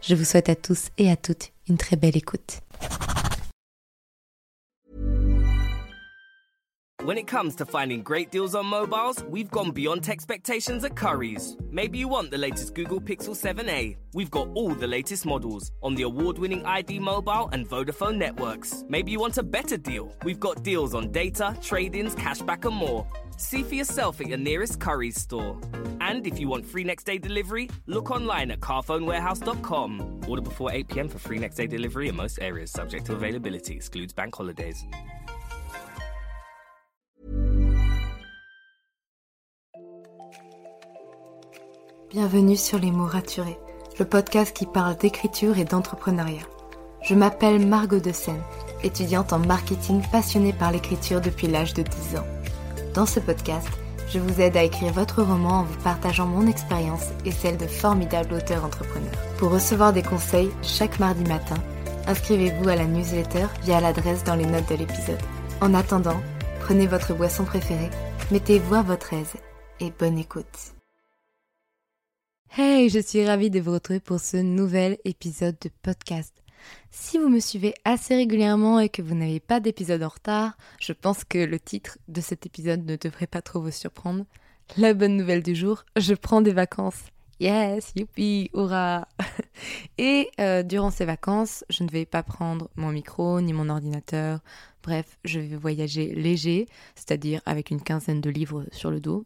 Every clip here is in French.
Je vous souhaite à tous et à toutes une très belle écoute. When it comes to finding great deals on mobiles, we've gone beyond expectations at Curry's. Maybe you want the latest Google Pixel 7a. We've got all the latest models on the award winning ID Mobile and Vodafone networks. Maybe you want a better deal. We've got deals on data, trade ins, cashback, and more. See for yourself at your nearest Curry's store. And if you want free next day delivery, look online at carphonewarehouse.com. Order before 8 pm for free next day delivery in most areas, subject to availability, excludes bank holidays. Bienvenue sur Les mots raturés, le podcast qui parle d'écriture et d'entrepreneuriat. Je m'appelle Margot de Seine, étudiante en marketing passionnée par l'écriture depuis l'âge de 10 ans. Dans ce podcast, je vous aide à écrire votre roman en vous partageant mon expérience et celle de formidables auteurs entrepreneurs. Pour recevoir des conseils chaque mardi matin, inscrivez-vous à la newsletter via l'adresse dans les notes de l'épisode. En attendant, prenez votre boisson préférée, mettez-vous à votre aise et bonne écoute. Hey, je suis ravie de vous retrouver pour ce nouvel épisode de podcast. Si vous me suivez assez régulièrement et que vous n'avez pas d'épisode en retard, je pense que le titre de cet épisode ne devrait pas trop vous surprendre. La bonne nouvelle du jour, je prends des vacances. Yes, youpi, hurrah Et euh, durant ces vacances, je ne vais pas prendre mon micro ni mon ordinateur. Bref, je vais voyager léger, c'est-à-dire avec une quinzaine de livres sur le dos.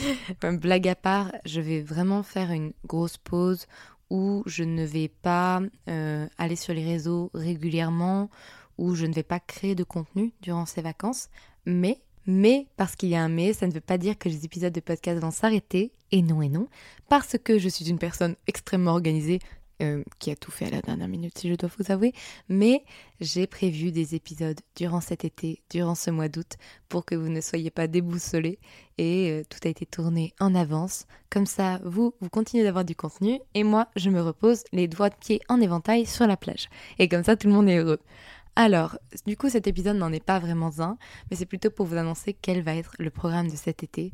Blague à part, je vais vraiment faire une grosse pause où je ne vais pas euh, aller sur les réseaux régulièrement, où je ne vais pas créer de contenu durant ces vacances, mais mais parce qu'il y a un mais, ça ne veut pas dire que les épisodes de podcast vont s'arrêter, et non et non, parce que je suis une personne extrêmement organisée, euh, qui a tout fait à la dernière minute si je dois vous avouer, mais j'ai prévu des épisodes durant cet été, durant ce mois d'août, pour que vous ne soyez pas déboussolés, et euh, tout a été tourné en avance, comme ça vous, vous continuez d'avoir du contenu, et moi je me repose les doigts de pied en éventail sur la plage, et comme ça tout le monde est heureux. Alors, du coup, cet épisode n'en est pas vraiment un, mais c'est plutôt pour vous annoncer quel va être le programme de cet été.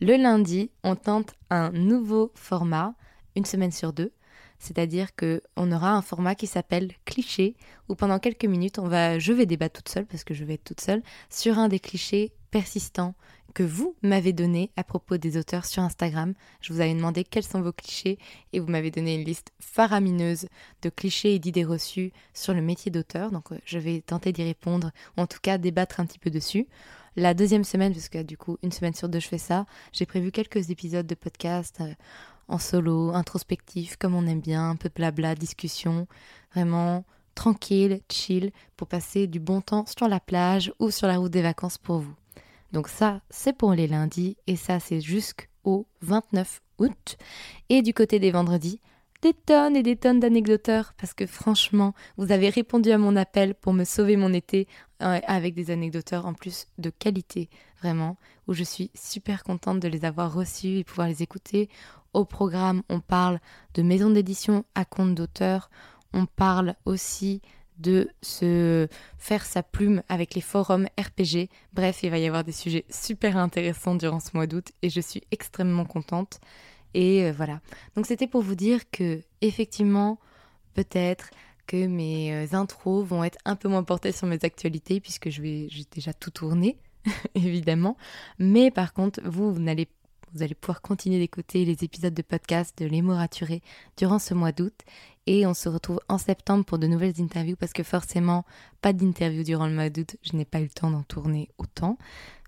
Le lundi, on tente un nouveau format, une semaine sur deux, c'est-à-dire que on aura un format qui s'appelle cliché, où pendant quelques minutes, on va, je vais débattre toute seule parce que je vais être toute seule, sur un des clichés persistants que vous m'avez donné à propos des auteurs sur Instagram. Je vous avais demandé quels sont vos clichés et vous m'avez donné une liste faramineuse de clichés et d'idées reçues sur le métier d'auteur. Donc euh, je vais tenter d'y répondre, ou en tout cas débattre un petit peu dessus. La deuxième semaine, parce que du coup une semaine sur deux je fais ça, j'ai prévu quelques épisodes de podcast euh, en solo, introspectif, comme on aime bien, un peu blabla, discussion, vraiment tranquille, chill, pour passer du bon temps sur la plage ou sur la route des vacances pour vous. Donc ça, c'est pour les lundis et ça, c'est jusqu'au 29 août. Et du côté des vendredis, des tonnes et des tonnes d'anecdoteurs parce que franchement, vous avez répondu à mon appel pour me sauver mon été euh, avec des anecdoteurs en plus de qualité, vraiment, où je suis super contente de les avoir reçus et pouvoir les écouter. Au programme, on parle de maison d'édition à compte d'auteur, on parle aussi de se faire sa plume avec les forums RPG. Bref, il va y avoir des sujets super intéressants durant ce mois d'août et je suis extrêmement contente. Et euh, voilà. Donc c'était pour vous dire que effectivement, peut-être que mes euh, intros vont être un peu moins portées sur mes actualités puisque je vais j'ai déjà tout tourné évidemment. Mais par contre, vous, vous n'allez vous allez pouvoir continuer d'écouter les épisodes de podcast de Les durant ce mois d'août. Et on se retrouve en septembre pour de nouvelles interviews parce que forcément, pas d'interview durant le mois d'août. Je n'ai pas eu le temps d'en tourner autant.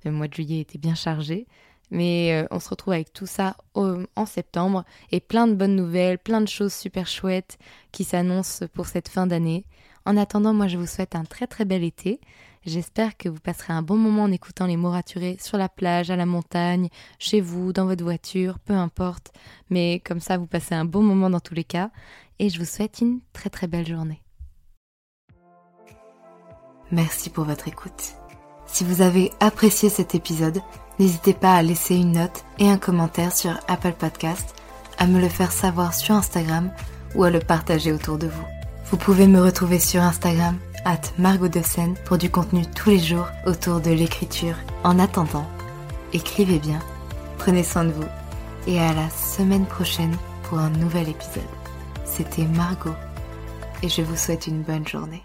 Le mois de juillet était bien chargé. Mais euh, on se retrouve avec tout ça en septembre et plein de bonnes nouvelles, plein de choses super chouettes qui s'annoncent pour cette fin d'année. En attendant, moi je vous souhaite un très très bel été. J'espère que vous passerez un bon moment en écoutant les mots raturés sur la plage, à la montagne, chez vous, dans votre voiture, peu importe. Mais comme ça, vous passez un bon moment dans tous les cas. et je vous souhaite une très très belle journée. Merci pour votre écoute. Si vous avez apprécié cet épisode, n'hésitez pas à laisser une note et un commentaire sur Apple Podcast, à me le faire savoir sur Instagram ou à le partager autour de vous. Vous pouvez me retrouver sur Instagram, at Margot pour du contenu tous les jours autour de l'écriture. En attendant, écrivez bien, prenez soin de vous et à la semaine prochaine pour un nouvel épisode. C'était Margot et je vous souhaite une bonne journée.